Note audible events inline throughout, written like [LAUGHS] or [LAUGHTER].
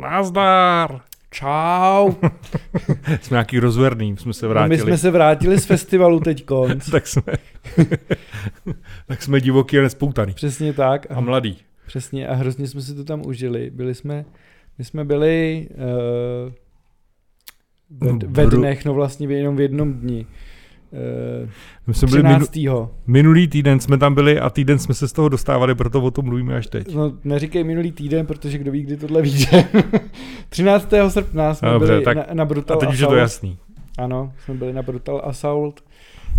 Nazdar! Čau. [LAUGHS] jsme nějaký rozverný, jsme se No, vrátili. my jsme se vrátili z festivalu teď konc. [LAUGHS] tak jsme, [LAUGHS] tak jsme divoký a nespoutaný. Přesně tak. A mladý. Přesně a hrozně jsme si to tam užili. Byli jsme, my jsme byli uh, ve, ve Bru- dnech, no vlastně jenom v jednom dni. My jsme byli minu, 13. minulý týden jsme tam byli a týden jsme se z toho dostávali, proto o tom mluvíme až teď. No, neříkej minulý týden, protože kdo ví, kdy tohle vyjde. [LAUGHS] 13. srpna jsme Dobře, byli tak- na, na A Brutal teď už je to jasný. Ano, jsme byli na Brutal Assault.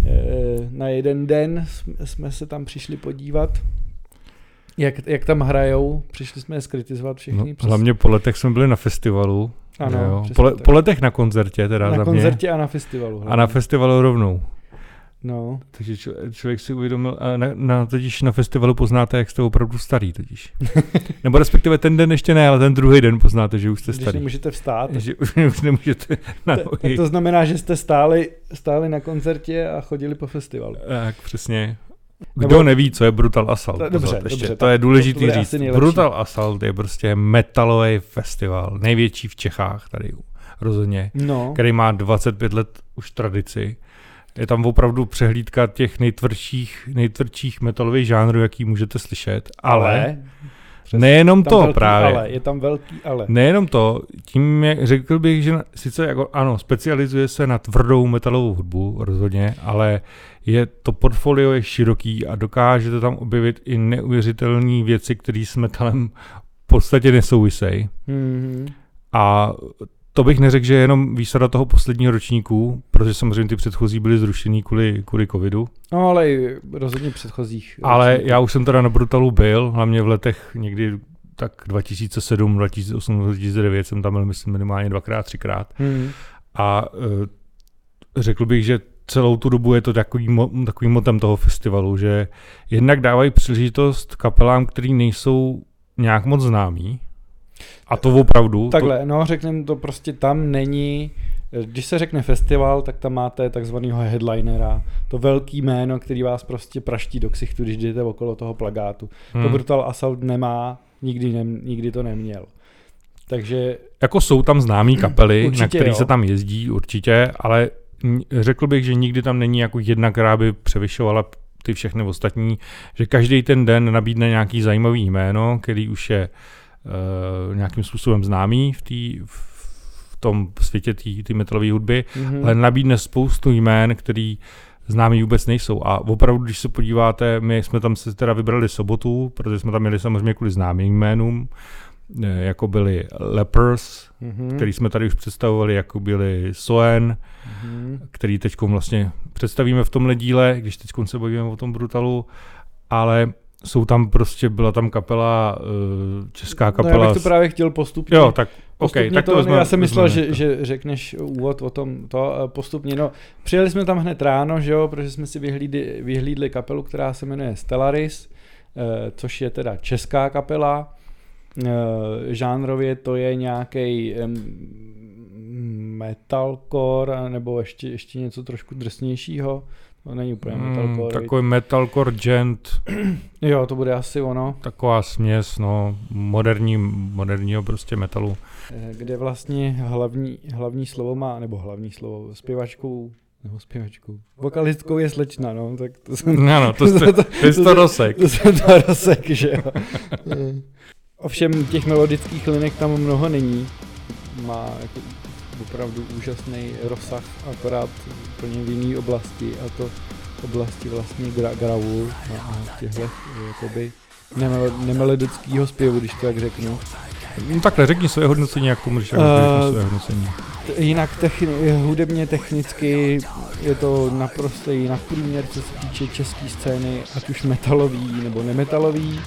Eh, Na jeden den jsme- se tam přišli podívat, jak, jak tam hrajou. Přišli jsme je skritizovat No, všechny. přes- hlavně po letech jsme byli na festivalu. Ano, jo. Po, le, po letech na koncertě teda na za koncertě a na festivalu. mě. A hlavně. na festivalu rovnou. No, Takže č- člověk si uvědomil, a na, na, totiž na festivalu poznáte, jak jste opravdu starý totiž. [LAUGHS] Nebo respektive ten den ještě ne, ale ten druhý den poznáte, že už jste když starý. nemůžete vstát, Že už, [LAUGHS] už nemůžete na to, to znamená, že jste stáli, stáli na koncertě a chodili po festivalu. Tak, přesně. Kdo Nebo- neví, co je Brutal Assault? To- Pozor, dobře, ještě, dobře, to je to důležitý bude říct. Brutal Assault je prostě metalový festival, největší v Čechách tady rozhodně, No, který má 25 let už tradici. Je tam opravdu přehlídka těch nejtvrdších, nejtvrdších metalových žánrů, jaký můžete slyšet, ale, Přesně. nejenom to velký právě. Ale, je tam velký ale. Nejenom to, tím je, řekl bych, že sice jako, ano, specializuje se na tvrdou metalovou hudbu rozhodně, ale je to portfolio je široký a dokážete tam objevit i neuvěřitelné věci, které s metalem v podstatě nesouvisejí. Mhm. A to bych neřekl, že je jenom výsada toho posledního ročníku, protože samozřejmě ty předchozí byly zrušený kvůli, kvůli covidu. No ale i rozhodně předchozích. Ale ročníků. já už jsem teda na Brutalu byl, hlavně v letech někdy tak 2007, 2008, 2009 jsem tam byl, myslím, minimálně dvakrát, třikrát. Mhm. A e, řekl bych, že celou tu dobu je to takový, mo, takový motem toho festivalu, že jednak dávají příležitost kapelám, který nejsou nějak moc známí. A to opravdu. Takhle, no řekneme to prostě tam není, když se řekne festival, tak tam máte takzvaného headlinera, to velký jméno, který vás prostě praští do ksichtu, když jdete okolo toho plagátu. To, To hmm. Brutal Assault nemá, nikdy, ne, nikdy to neměl. Takže Jako jsou tam známý kapely, Určitě na který jo. se tam jezdí určitě, ale řekl bych, že nikdy tam není jako jedna, která by převyšovala ty všechny ostatní, že každý ten den nabídne nějaký zajímavý jméno, který už je uh, nějakým způsobem známý v, tý, v tom světě té metalové hudby, mhm. ale nabídne spoustu jmén, který známí vůbec nejsou. A opravdu, když se podíváte, my jsme tam se teda vybrali sobotu, protože jsme tam měli samozřejmě kvůli známým jménům, eh, jako byli Lepers, mhm. který jsme tady už představovali, jako byli Soen, Mhm. který teď vlastně představíme v tomhle díle, když teď se bavíme o tom Brutalu, ale jsou tam prostě, byla tam kapela, eh, česká No, kapela. já bych to právě chtěl postupně. Jo, tak Postupně OK, tak to, to, vezmeme, já jsem myslel, že, to. že řekneš úvod o tom to eh, postupně. No, přijeli jsme tam hned ráno, že jo, protože jsme si vyhlídli, vyhlídli kapelu, která se jmenuje Stellaris, eh, což je teda česká kapela. Žánrově to je nějaký metalcore, nebo ještě, ještě něco trošku drsnějšího. To není úplně Mm, metalcore. takový metalcore gent, [CLEARS THROAT] Jo, to bude asi ono. taková směs, no, moderní, moderního prostě metalu. Eh, kde vlastně hlavní, hlavní slovo má, nebo hlavní slovo, zpěvačkou, nebo zpěvačkou, vokalistkou je slečna, no, tak to jsem, Ano, to, jste, [LAUGHS] to, to, to, to dosek. to jsem to rozsek, že jo. Eh, Ovšem těch melodických linek tam mnoho není, má jako opravdu úžasný rozsah, akorát úplně v jiné oblasti, a to oblasti vlastně gra, gravu a, a těchto jakoby nemelo- nemelodického zpěvu, když to tak řeknu. No takhle, řekni své hodnocení, jak tomu, když uh, Eh, své hodnocení. Jinak techni- hudebně technicky je to naprosto jinak průměr, co se týče české scény, ať už metalový nebo nemetalový.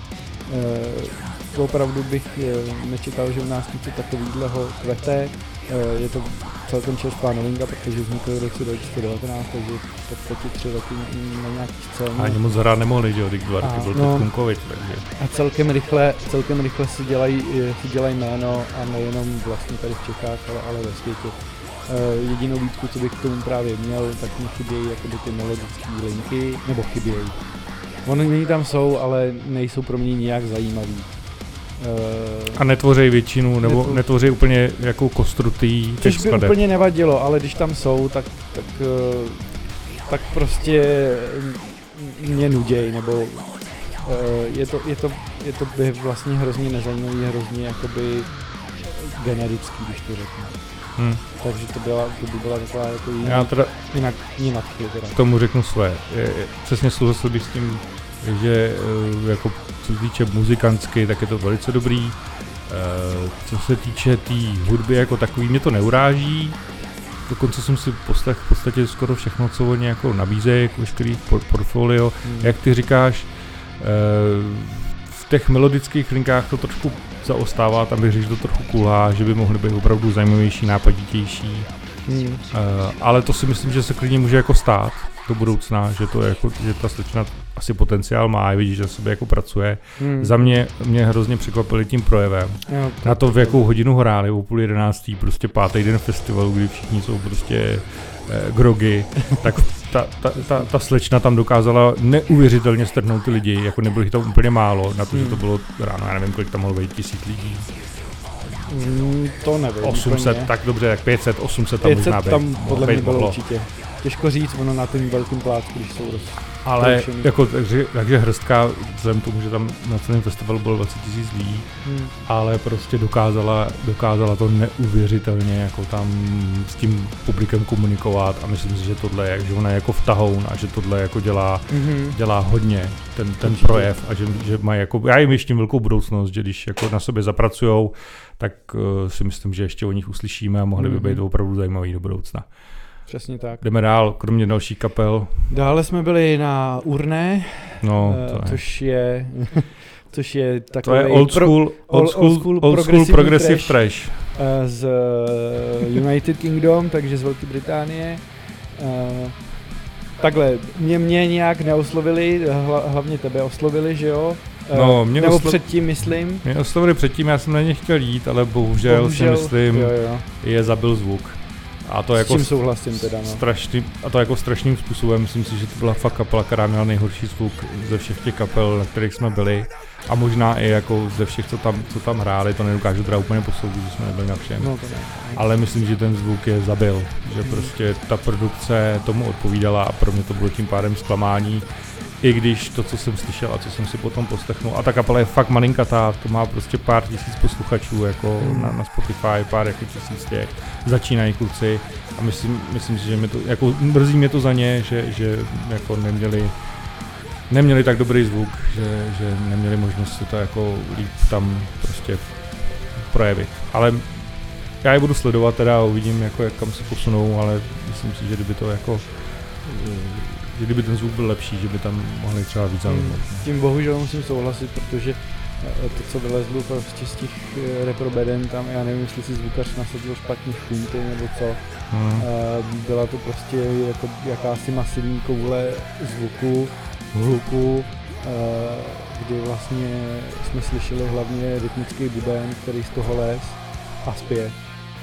E, opravdu bych e, nečekal, že u nás něco takového kvete. E, je to celkem čerstvá novinka, protože vznikl v roce 2019, takže v podstatě tři roky na nějaký. A ani moc hrát nemohli, že jo, ty dva roky byl no. teď covid, takže. A celkem rychle, celkem rychle si dělají, eh, si dělají jméno a nejenom vlastně tady v Čechách, ale, ale ve světě. Uh, jedinou výtku, co bych k tomu právě měl, tak mi chybějí jakoby ty melodické linky, nebo chybějí. Ony tam jsou, ale nejsou pro mě nijak zajímavý. Uh, A netvoří většinu, nebo Netvo- netvoří úplně jako kostru tý těch což by skladeb. úplně nevadilo, ale když tam jsou, tak, tak, uh, tak prostě mě nuděj, nebo uh, je to, je to, je to by vlastně hrozně nezajímavý, hrozně jakoby generický, když to řeknu. Hm. Takže to byla, to by byla taková jako jinak, Já teda jinak, jinak teda. k tomu řeknu svoje. Je- je- Přesně souhlasil bych s tím, že eh, jako co se týče muzikantsky, tak je to velice dobrý. Eh, Co se týče té tý hudby jako takový, mě to neuráží. Dokonce jsem si poslech v podstatě skoro všechno, co oni jako nabízejí, jako veškerý por- portfolio. Hmm. Jak ty říkáš, eh, v těch melodických linkách to trošku zaostává, tam bych řekl, že to trochu kulhá, že by mohly být opravdu zajímavější, nápaditější. Hmm. Ale to si myslím, že se klidně může jako stát do budoucna, že to je jako, že ta slečna asi potenciál má, vidíš, že na sobě jako pracuje. Hmm. Za mě, mě hrozně překvapili tím projevem. Jo, Na to, v jakou hodinu hráli, o půl jedenáctý, prostě pátý den festivalu, kdy všichni jsou prostě eh, grogy, [LAUGHS] tak ta, ta, ta, ta slečna tam dokázala neuvěřitelně strhnout ty lidi, jako nebylo jich tam úplně málo, na to, že to Hmm. bylo ráno, já nevím, kolik tam mohlo být, tisíc lidí, Mm, to nevím. 800, úplně. tak dobře, jak 500, 800 tam 500 možná být, tam podle mě bylo mohlo. určitě. Těžko říct, ono na tom velkém plátku, když jsou roz... Ale jako, takže, takže hrstka, vzhledem tomu, že tam na celém festivalu bylo 20 000 lidí, Hmm. ale prostě dokázala, dokázala to neuvěřitelně jako tam s tím publikem komunikovat a myslím si, že tohle je, že ona je jako vtahoun a že tohle jako dělá, Mm-hmm. dělá hodně ten, ten Určitě. projev a že, že mají jako, já jim ještě velkou budoucnost, že když jako na sobě zapracujou, tak uh, si myslím, že ještě o nich uslyšíme a mohli by Mhm. být opravdu zajímavý do budoucna. Přesně tak. Jdeme dál, kromě dalších kapel, Dále jsme byli na Urné, no eh, to je, což je... [LAUGHS] Což je to takový je old school, old school, old school, progresivní progressive trash. trash. eh, z eh, United Kingdom, takže z Velké Británie. Takhle, mě, mě nějak neoslovili, hla, hlavně tebe oslovili, že jo? No, mě Nebo oslo- předtím, myslím. Mě oslovili předtím, já jsem na ně chtěl jít, ale bohužel, bohužel si myslím, jo, jo. je zabil zvuk. A to S jako čím souhlasím teda, no. strašný, a to jako strašným způsobem, myslím si, že to byla fakt kapela, která měla nejhorší zvuk ze všech těch kapel, na kterých jsme byli. A možná i jako ze všech, co tam, co tam hráli, to nedokážu teda úplně posoudit, že jsme nebyli na všem. No. Ale myslím, že ten zvuk je zabil, že prostě ta produkce tomu odpovídala a pro mě to bylo tím pádem zklamání. I když to, co jsem slyšel a co jsem si potom poslechnul, a ta kapela je fakt malinkatá, to má prostě pár tisíc posluchačů jako Hmm. na, na Spotify, pár jako tisíc těch, začínají kluci a myslím, myslím si, že mě to, jako mrzí mě to za ně, že, že jako neměli neměli tak dobrý zvuk, že, že neměli možnost si to jako líp tam prostě projevit. Ale já je budu sledovat teda a uvidím, jako, jak kam se posunou, ale myslím si, že kdyby to jako kdyby ten zvuk byl lepší, že by tam mohli třeba víc Hmm. S tím bohužel musím souhlasit, protože eh, to, co vylezlo prostě z těch eh, reprobeden, tam já nevím, jestli si zvukař nasadil špatně šunty nebo co, Hmm. Eh, byla to prostě jako jakási masivní koule zvuku, hluku, kdy vlastně jsme slyšeli hlavně rytmický buben, který z toho les a zpěv.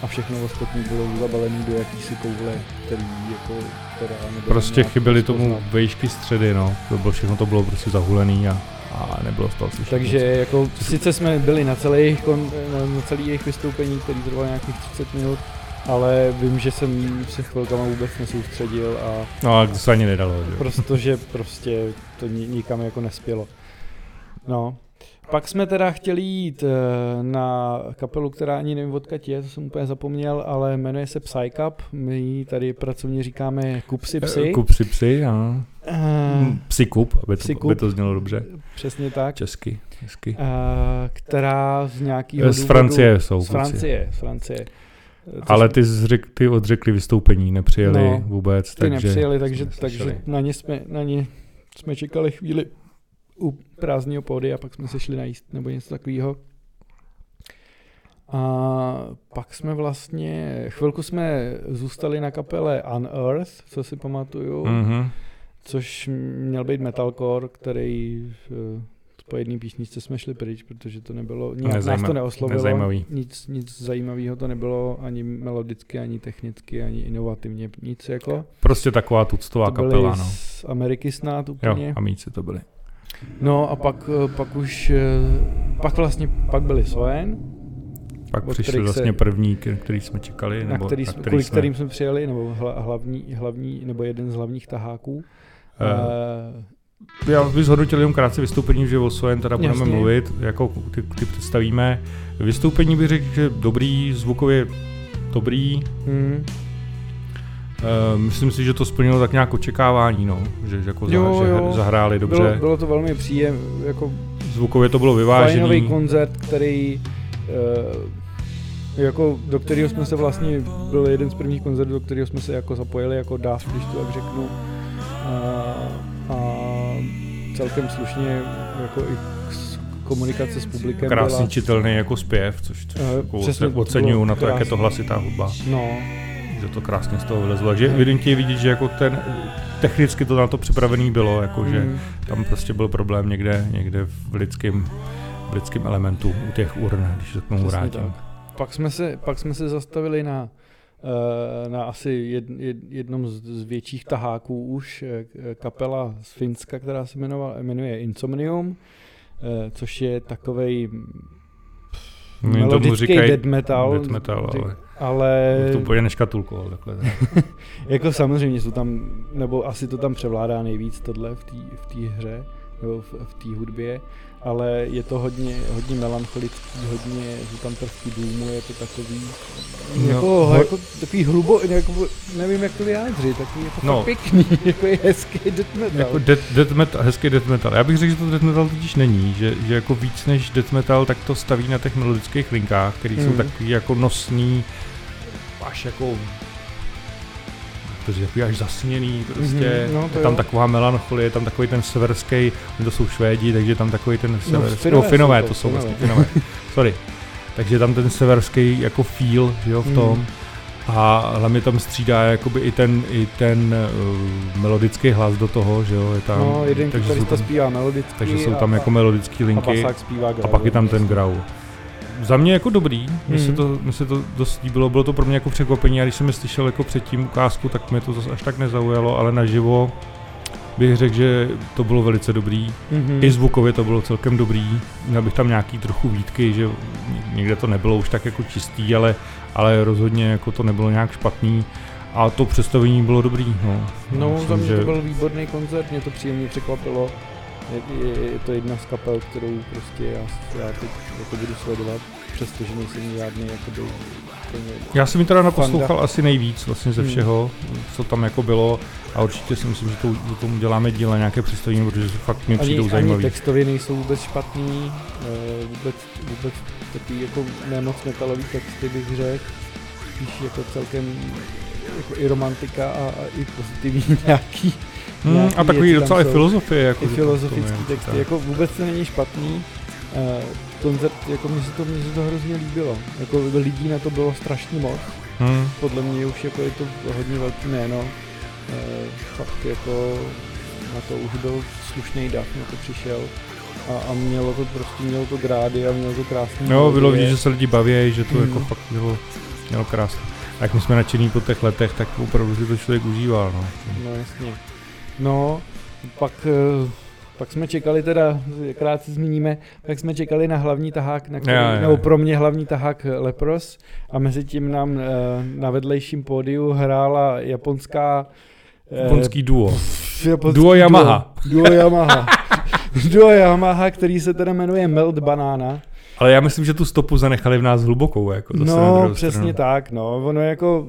A všechno ostatní bylo zabalené do jakýsi koule, který jako teda Prostě chyběly tomu vejšky středy, no. To bylo všechno to bylo prostě zahulený a, a nebylo z toho slyšet. Takže moc. jako sice jsme byli na celé jejich, kon, na, celý jejich vystoupení, který trvalo nějakých 30 minut, ale vím, že jsem se chvilkama vůbec nesoustředil a No a to se ani nedalo, že? protože prostě to ni, nikam jako nespělo. No. Pak jsme teda chtěli jít eh, na kapelu, která ani nevím odkud je, to jsem úplně zapomněl, ale jmenuje se Psycup. My jí tady pracovně říkáme Kupsy psy. Eh, Kup si psy, ano. Eh, Hmm. Psi kup, aby to, Psi aby to znělo dobře. Přesně tak. Česky. Eh, která z nějakého Z Francie jsou Z. Francie, z Francie. To Ale ty, zřek, ty odřekli vystoupení, nepřijeli No, vůbec. ty takže nepřijeli, takže, takže na, ně jsme, na ně jsme čekali chvíli u prázdného pódy a pak jsme se šli najíst nebo něco takového. A pak jsme vlastně, chvilku jsme zůstali na kapele Unearth, co si pamatuju, mm. Mhm. což měl být metalcore, který eh, po jedné písničce jsme šli pryč, protože to nebylo, nějak nás Nezajíma- to neoslovilo, nezajímavý. nic, nic zajímavého to nebylo, ani melodicky, ani technicky, ani inovativně, nic jako. Prostě taková tuctová to kapela, no. z Ameriky snad Jo, úplně. amíci to byli. No a pak, eh, pak už, eh, pak vlastně, pak byli Soen, Pak přišli kterých se- vlastně první, který jsme čekali, na nebo který, na který kvůli jsme, kterým jsme přijeli, nebo hla, hlavní, hlavní, nebo jeden z hlavních taháků. Eh, Já bych zhodnotil jenom krátce vystoupení, že o Soen teda budeme Jasně. mluvit, jako ty, ty představíme. Vystoupení bych řekl, že dobrý, zvukově dobrý. hmm, Uh, myslím si, že to splnilo tak nějak očekávání, no. Že, že, jako Jo, za, že jo. zahráli dobře. bylo, bylo to velmi příjem, jako Zvukově to bylo fajnový vyvážený. koncert, který eh, jako, do kterého jsme se vlastně, byl jeden z prvních koncertů, do kterého jsme se jako zapojili jako dáv, když to tak řeknu. A, a celkem slušně jako i komunikace s publikem Krásně byla. čitelný jako zpěv, což, což Eh, jako přesně, oceňuju na to, jak je to krásný. hlasitá hudba. No, Že to krásně z toho vylezlo. Takže evidentně je vidět, že jako ten, technicky to na to připravený bylo, jako že mm, tam prostě byl problém někde, někde v lidském, v lidském elementu u těch urn, když se k tomu Přesně vrátím. tak. Pak jsme se, pak jsme se zastavili na, eh, na asi jed, jed, jednom z, z větších taháků už, eh, kapela z Finska, která se jmenovala, jmenuje Insomnium, eh, což je takovej Oni tomu říkají death metal, death metal, ale ale to úplně neškatulkoval takhle. [LAUGHS] jako samozřejmě jsou tam, nebo asi to tam převládá nejvíc tohle v té v hře, nebo v, v té hudbě, ale je to hodně, hodně melancholický, hodně, jsou tam prvky důmu, je to takový, No, jako, ho- jako takový hlubo, jako, nevím jak to vyjádřit, takový jako No. pěkný, [LAUGHS] jako je hezký death metal. Jako death, death metal, hezký death metal. Já bych řekl, že to death metal totiž není, že, že jako víc než death metal, tak to staví na těch melodických linkách, které jsou Mhm. takový jako nosný, až jako to je takový až zasněný prostě, Mhm, no, je tam jo. taková melancholie, je tam takový ten severský, oni to jsou Švédi, takže tam takový ten severský, Finové no, finové to, to jsou vlastně Finové. [LAUGHS] sorry. Takže tam ten severský jako feel, že jo, v tom. A hlavně tam střídá jakoby i ten, i ten uh, melodický hlas do toho, že jo, je tam, no, jeden takže jsou tam, zpívá melodicky takže jsou a- tam jako melodické a, a linky basák zpívá a grál, pak je tam ten growl. Za mě jako dobrý, mně se Mhm. to, mně se to dost líbilo, bylo to pro mě jako překvapení a když jsem je slyšel jako předtím ukázku, tak mě to zase až tak nezaujalo, ale naživo bych řekl, že to bylo velice dobrý. Mhm. I zvukově to bylo celkem dobrý. Měl bych tam nějaký trochu výtky, že někde to nebylo už tak jako čistý, ale, ale rozhodně jako to nebylo nějak špatný. A to představení bylo dobrý. No, No, Myslím, za mě že- to byl výborný koncert, mě to příjemně překvapilo. Je, je, je to jedna z kapel, kterou prostě já, já teď jako budu sledovat, přestože nejsem žádný jakoby úplně Já jsem mi teda Fanda. naposlouchal asi nejvíc vlastně ze Hmm. všeho, co tam jako bylo a určitě si myslím, že to, o tom děláme díle nějaké představení, protože fakt mi ani, přijdou ani zajímavý. textově nejsou vůbec špatný, eh, vůbec, vůbec takový jako nemoc metalový texty bych řekl, spíš jako celkem jako i romantika a, a i pozitivní [LAUGHS] nějaký, Hmm, a takový docela i filozofie. Jako i filozofický to je, texty, tak. jako vůbec to není špatný. Eh, koncert, jako mně se to, mně se to hrozně líbilo. Jako lidí na to bylo strašně moc. Hmm. Podle mě už jako je to hodně velký jméno. Eh, fakt jako na to už byl slušný dav, na to přišel. A, a mělo to prostě, mělo to grády a mělo to krásný. Jo, bylo vidět, že se lidi baví, že to Hmm. jako fakt bylo, mělo krásné. A jak my jsme nadšený po těch letech, tak opravdu si to člověk užíval. No. No jasně. No, pak, eh, pak jsme čekali teda, krátce zmíníme, pak jsme čekali na hlavní tahák, na který, Jo, jo. nebo pro mě hlavní tahák Lepros a mezi tím nám eh, na vedlejším pódiu hrála japonská eh, Japonský duo. japonský Duo Yamaha. Duo, duo Yamaha. [LAUGHS] duo Yamaha, který se teda jmenuje Melt Banana. Ale já myslím, že tu stopu zanechali v nás hlubokou. Jako na No, přesně stranu. tak, no. Ono jako,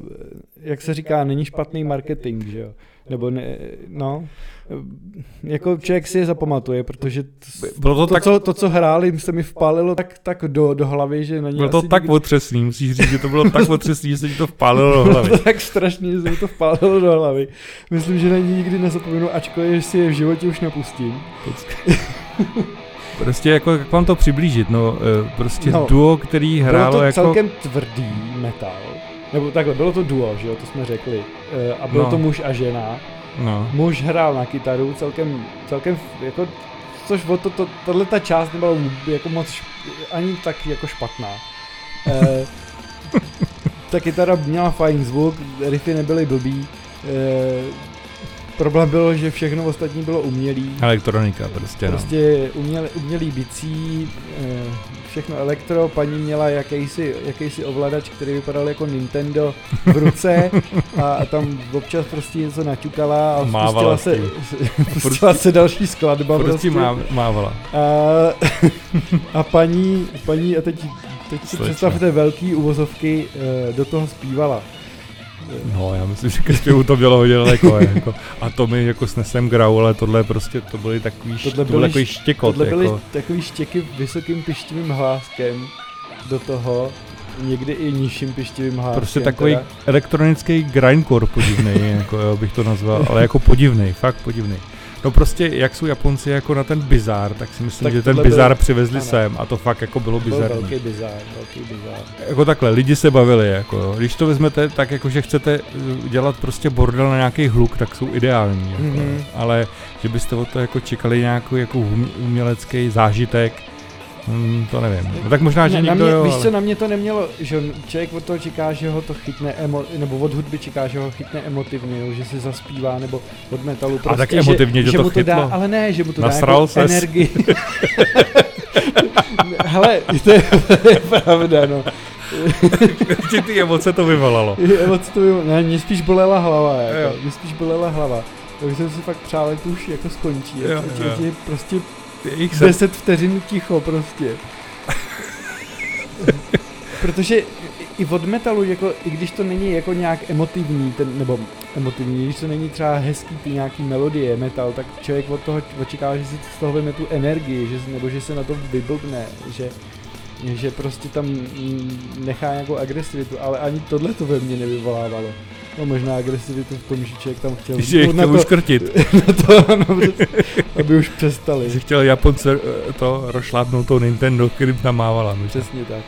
jak se říká, není špatný marketing, že jo. Nebo ne, no, jako člověk si je zapamatuje, protože t- Bylo to, to, tak, co, to, co hráli, se mi vpálilo tak, tak do, do hlavy, že na ně bylo to asi tak nikdy- otřesný, musíš říct, že to bylo [LAUGHS] tak otřesný, že se ti to vpálilo do Bylo hlavy. to tak strašně, že se mi to vpálilo do hlavy. Myslím, že na ní nikdy nezapomenu, ačkoliv si je v životě už nepustím. Prostě jako, jak vám to přiblížit, no, eh, prostě No. duo, který hrálo bylo to jako... celkem tvrdý metal. Nebo takhle, bylo to duo, že jo, to jsme řekli. Eh, A byl No. to muž a žena. No. Muž hrál na kytaru, celkem, celkem jako, což o to, to, tohle ta část nebyla jako moc, šp- ani tak jako špatná. E, ta kytara měla fajn zvuk, riffy nebyly blbý, e, problém byl, že všechno ostatní bylo umělý. Elektronika prostě, no. Prostě umělý, umělý bicí, eh, všechno elektro, paní měla jakýsi, jakýsi ovladač, který vypadal jako Nintendo v ruce a, a tam občas prostě něco naťukala a Mávala se, spustila [LAUGHS] se další skladba. Prostě Prostě. má, mávala. A, [LAUGHS] a paní, paní, a teď, teď si představte velký uvozovky, eh, do toho zpívala. No, já myslím, že ke zpěvu to bylo hodně daleko. [LAUGHS] jako. A to my jako snesem grau, ale tohle prostě, to byly takový, Tohle tohle to byly byl takový štěkot. Tohle byly jako. takový štěky vysokým pištivým hláskem do toho, někdy i nižším pištivým hláskem. Prostě takový teda. elektronický grindcore podivný, [LAUGHS] jako jo, bych to nazval, ale jako podivný, fakt podivný. No prostě, jak jsou Japonci jako na ten bizár, tak si myslím, Tak že ten byl- bizár přivezli ano. sem a to fakt jako bylo Byl bizarní. velký bizár, velký bizár. Jako takhle, lidi se bavili, jako jo. Když to vezmete tak, jako že chcete uh, dělat prostě bordel na nějaký hluk, tak jsou ideální, jako, Mhm. ale že byste od toho jako čekali nějaký jako um- umělecký zážitek, hm, to nevím. No tak možná, že Ne, na někdo mě, jo, víš ale... co, na mě to nemělo, že člověk od toho čeká, že ho to chytne, emo, nebo od hudby čeká, že ho chytne emotivně, jo, že se zaspívá, nebo od metalu prostě, tak emotivně, že že to mu to dá, ale ne, že mu to Nasral dá jako ses. energii. [LAUGHS] Hele, [LAUGHS] to je, to je pravda, no. ti ty emoce to vyvolalo. Emoce to bylo, ne, mě spíš bolela hlava, Jo. jako, mě spíš bolela hlava. Takže jsem si fakt přál, jak to už jako skončí, Jo, jo. prostě Jejich se... 10 vteřin ticho prostě. Protože i- od metalu, jako, i když to není jako nějak emotivní, ten, nebo emotivní, když to není třeba hezký ty nějaký melodie, metal, tak člověk od toho očekává, že si z toho vezme tu energii, že, nebo že se na to vyblbne, že, že prostě tam mm, nechá nějakou agresivitu, ale ani tohle to ve mně nevyvolávalo. No možná agresivitu v tom, že člověk tam chtěl Že je na, chtěl to, uškrtit, na to, prostě, [LAUGHS] aby už přestali. že chtěl Japonce eh, to rozšlápnout to Nintendo, kterým tam mávala. no. Přesně tak.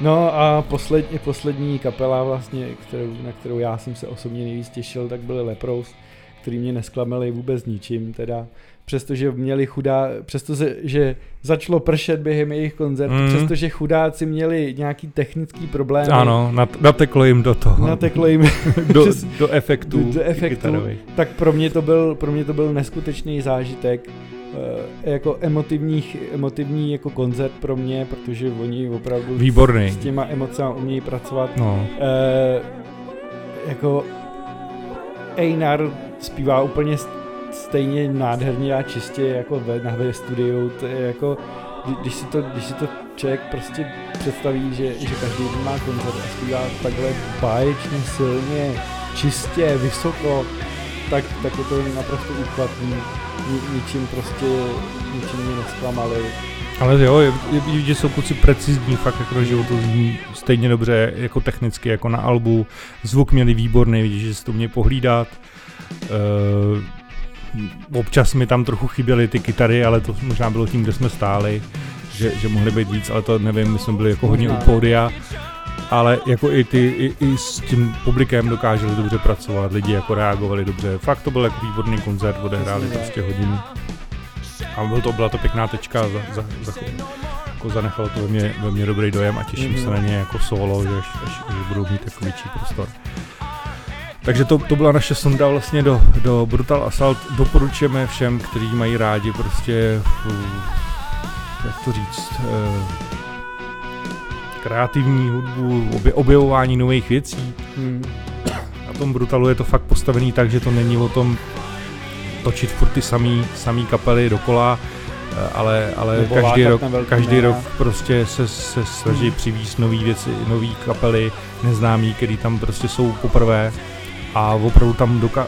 No a poslední, poslední kapela vlastně, kterou, na kterou já jsem se osobně nejvíc těšil, tak byly Leprous, který mě nesklamali vůbec ničím, teda přestože měli chudá, přestože že začalo pršet během jejich koncertu, Mm. přestože chudáci měli nějaký technický problém. Ano, nat- nateklo jim do toho. Nateklo jim, [LAUGHS] [LAUGHS] do, přes- do efektů. do efektů. kytarových. tak pro mě to byl, pro mě to byl neskutečný zážitek, eh, jako emotivní, emotivní jako koncert pro mě, protože oni opravdu Výborný. s těma emocemi umějí pracovat. No. Eh, jako Einar zpívá úplně stejně nádherně a čistě jako ve, na ve studiu, to je jako, kdy- když si to, když si to člověk prostě představí, že, že každý den má koncert a zpívá takhle báječně, silně, čistě, vysoko, tak, tak je to naprosto úchvatný. Ni, ničím prostě, ničím mě nesklamali. Ale jo, je, je, vidět, že jsou kluci precizní, fakt jako, že to zní stejně dobře jako technicky, jako na albu. Zvuk měli výborný, vidíš, že si to mě pohlídat. Uh, občas mi tam trochu chyběly ty kytary, ale to možná bylo tím, kde jsme stáli, že, že mohly být víc, ale to nevím, my jsme byli jako hodně u pódia. Ale jako i, ty, i, i s tím publikem dokáželi dobře pracovat, lidi jako reagovali dobře. Fakt to byl jako výborný koncert, odehráli prostě hodinu. A byl to, byla to pěkná tečka, za, za, za, jako zanechalo to ve mně, ve mně dobrý dojem a těším Mhm. se na ně jako solo, že, až, až, až budou mít takový větší prostor. Takže to, to byla naše sonda vlastně do, do Brutal Assault. Doporučujeme všem, kteří mají rádi prostě, jak to říct, uh, kreativní hudbu, obje, objevování nových věcí. Hmm. Na tom Brutalu je to fakt postavený tak, že to není o tom točit furt ty samý, samý kapely dokola, eh, ale, ale Nebo každý rok, každý rok prostě se, se snaží přivízt nové věci, nové kapely, neznámý, který tam prostě jsou poprvé a opravdu tam doká...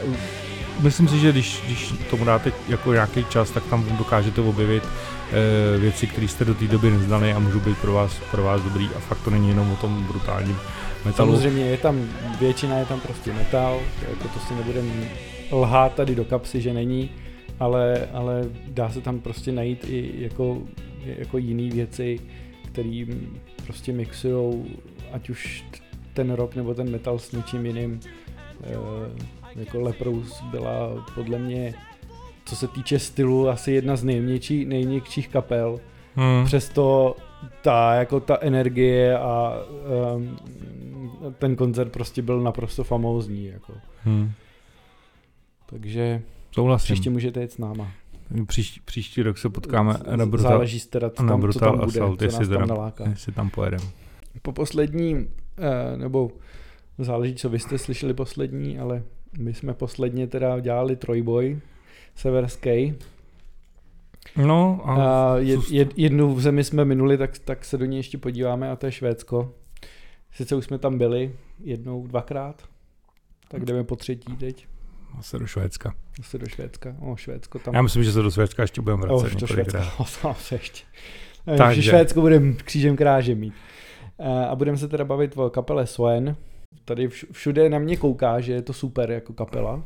Myslím si, že když, když tomu dáte jako nějaký čas, tak tam dokážete objevit e, věci, které jste do té doby neznali a můžou být pro vás, pro vás dobrý a fakt to není jenom o tom brutálním metalu. Samozřejmě je tam, většina je tam prostě metal, jako to si nebudem lhát tady do kapsy, že není, ale, ale dá se tam prostě najít i jako, jako jiný věci, které prostě mixujou, ať už ten rock nebo ten metal s něčím jiným. E, jako Leprous byla podle mě, co se týče stylu, asi jedna z nejměkčí, nejměkčích kapel. Hmm. Přesto ta, jako ta energie a um, ten koncert prostě byl naprosto famózní. Jako. Hmm. Takže Souhlasím. Příště můžete jít s náma. Příští, příští rok se potkáme Z- na Brutal, Záleží teda, co na tam, co Brutal tam bude, Assault, co jestli tam teda- naláká. jestli tam pojedeme. Po poslední, eh, nebo záleží, co vy jste slyšeli poslední, ale my jsme posledně teda dělali trojboj severský. No a, A je, co- jed, jednu v zemi jsme minuli, tak, tak se do ní ještě podíváme a to je Švédsko. Sice už jsme tam byli jednou, dvakrát, tak jdeme po třetí teď. se do Švédska. Zase do Švédska. O, Švédsko tam. Já myslím, že se do Švédska ještě budeme vracet. [LAUGHS] O, tam se ještě. Takže. Takže Švédsko budeme křížem krážem mít. Eh, A budeme se teda bavit o kapele Swen. Tady vš- všude na mě kouká, že je to super jako kapela.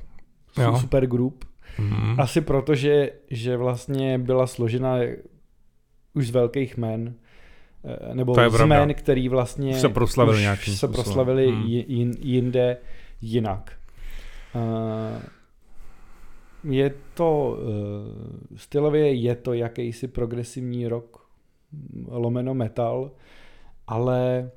Jo. Super grup. Mm. Asi proto, že, že vlastně byla složena už z velkých jmen, eh, nebo To je z pravda. jmen, který vlastně Se proslavili už nějakým se proslavili Hmm. ji- jin, jinde jinak. Eh, Je to eh, stylově je to jakýsi progresivní rock lomeno metal, ale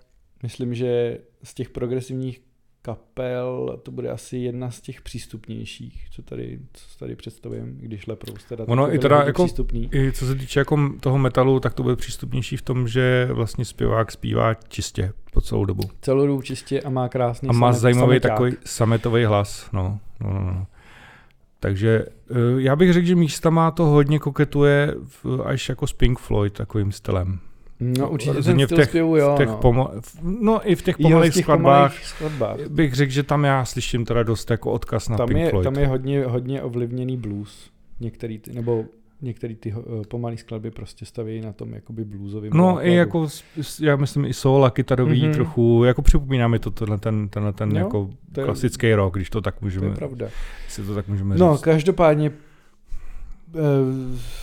myslím, že z těch progresivních kapel to bude asi jedna z těch přístupnějších, co tady, co tady představím, když Leprous teda Ono i teda jako- přístupný. I co se týče jako toho metalu, tak to bude přístupnější v tom, že vlastně zpěvák zpívá čistě po celou dobu. Celou dobu čistě a má krásný A má samet- zajímavý sameťák. takový sametový hlas. No, no, no, no. Takže eh, já bych řekl, že místama to hodně koketuje až jako s Pink Floyd takovým stylem. No určitě ten Rozhodně v styl těch- zpěvu, jo, v těch no. v, no i v těch pomalých těch skladbách skladbách. bych řekl, že tam já slyším teda dost jako odkaz na Tam Pink je, Floyd. tam je hodně, hodně ovlivněný blues. Některý ty, nebo některý ty uh, pomalý skladby prostě staví na tom jakoby bluesovým No základu. i jako, já myslím i soul a kytarový Mhm. mm-hmm. trochu, jako připomíná mi to tenhle ten, tenhle ten Jo, jako to je- klasický rock, když to tak To můžeme, je pravda. si to tak můžeme No, říct. každopádně eh, t-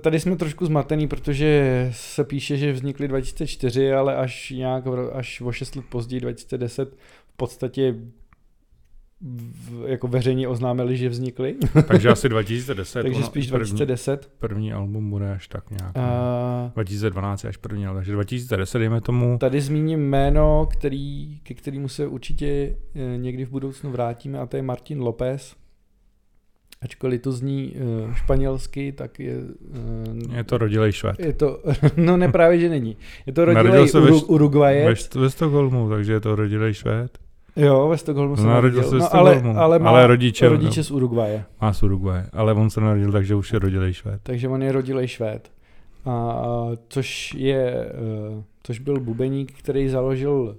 tady jsme trošku zmatený, protože se píše, že vznikly 2004, ale až nějak až o 6 let později 2010 v podstatě v, jako veřejně oznámili, že vznikly. [LAUGHS] Takže asi 2010. Takže ono spíš první, 2010. První album bude až tak nějak. no. A 2012 je až první, ale takže 2010 dejme tomu. tady zmíním jméno, který, ke kterému se určitě eh, někdy v budoucnu vrátíme a to je Martin López. Ačkoliv to zní eh, španělsky, tak je... eh, Je to rodilej švéd. Je to, [LAUGHS] no ne právě, že není. Je to rodilej Uru, Uruguayec. Ve, ve Stockholmu, takže je to rodilej švéd. Jo, ve Stockholmu se Narodil narodil. se ve No, ale, ale, má ale rodiče- rodiče z Uruguaye. Má z Uruguay, ale on se narodil, takže už je rodilej švéd. Takže on je rodilej Švéd. A, což je, eh, což byl bubeník, který založil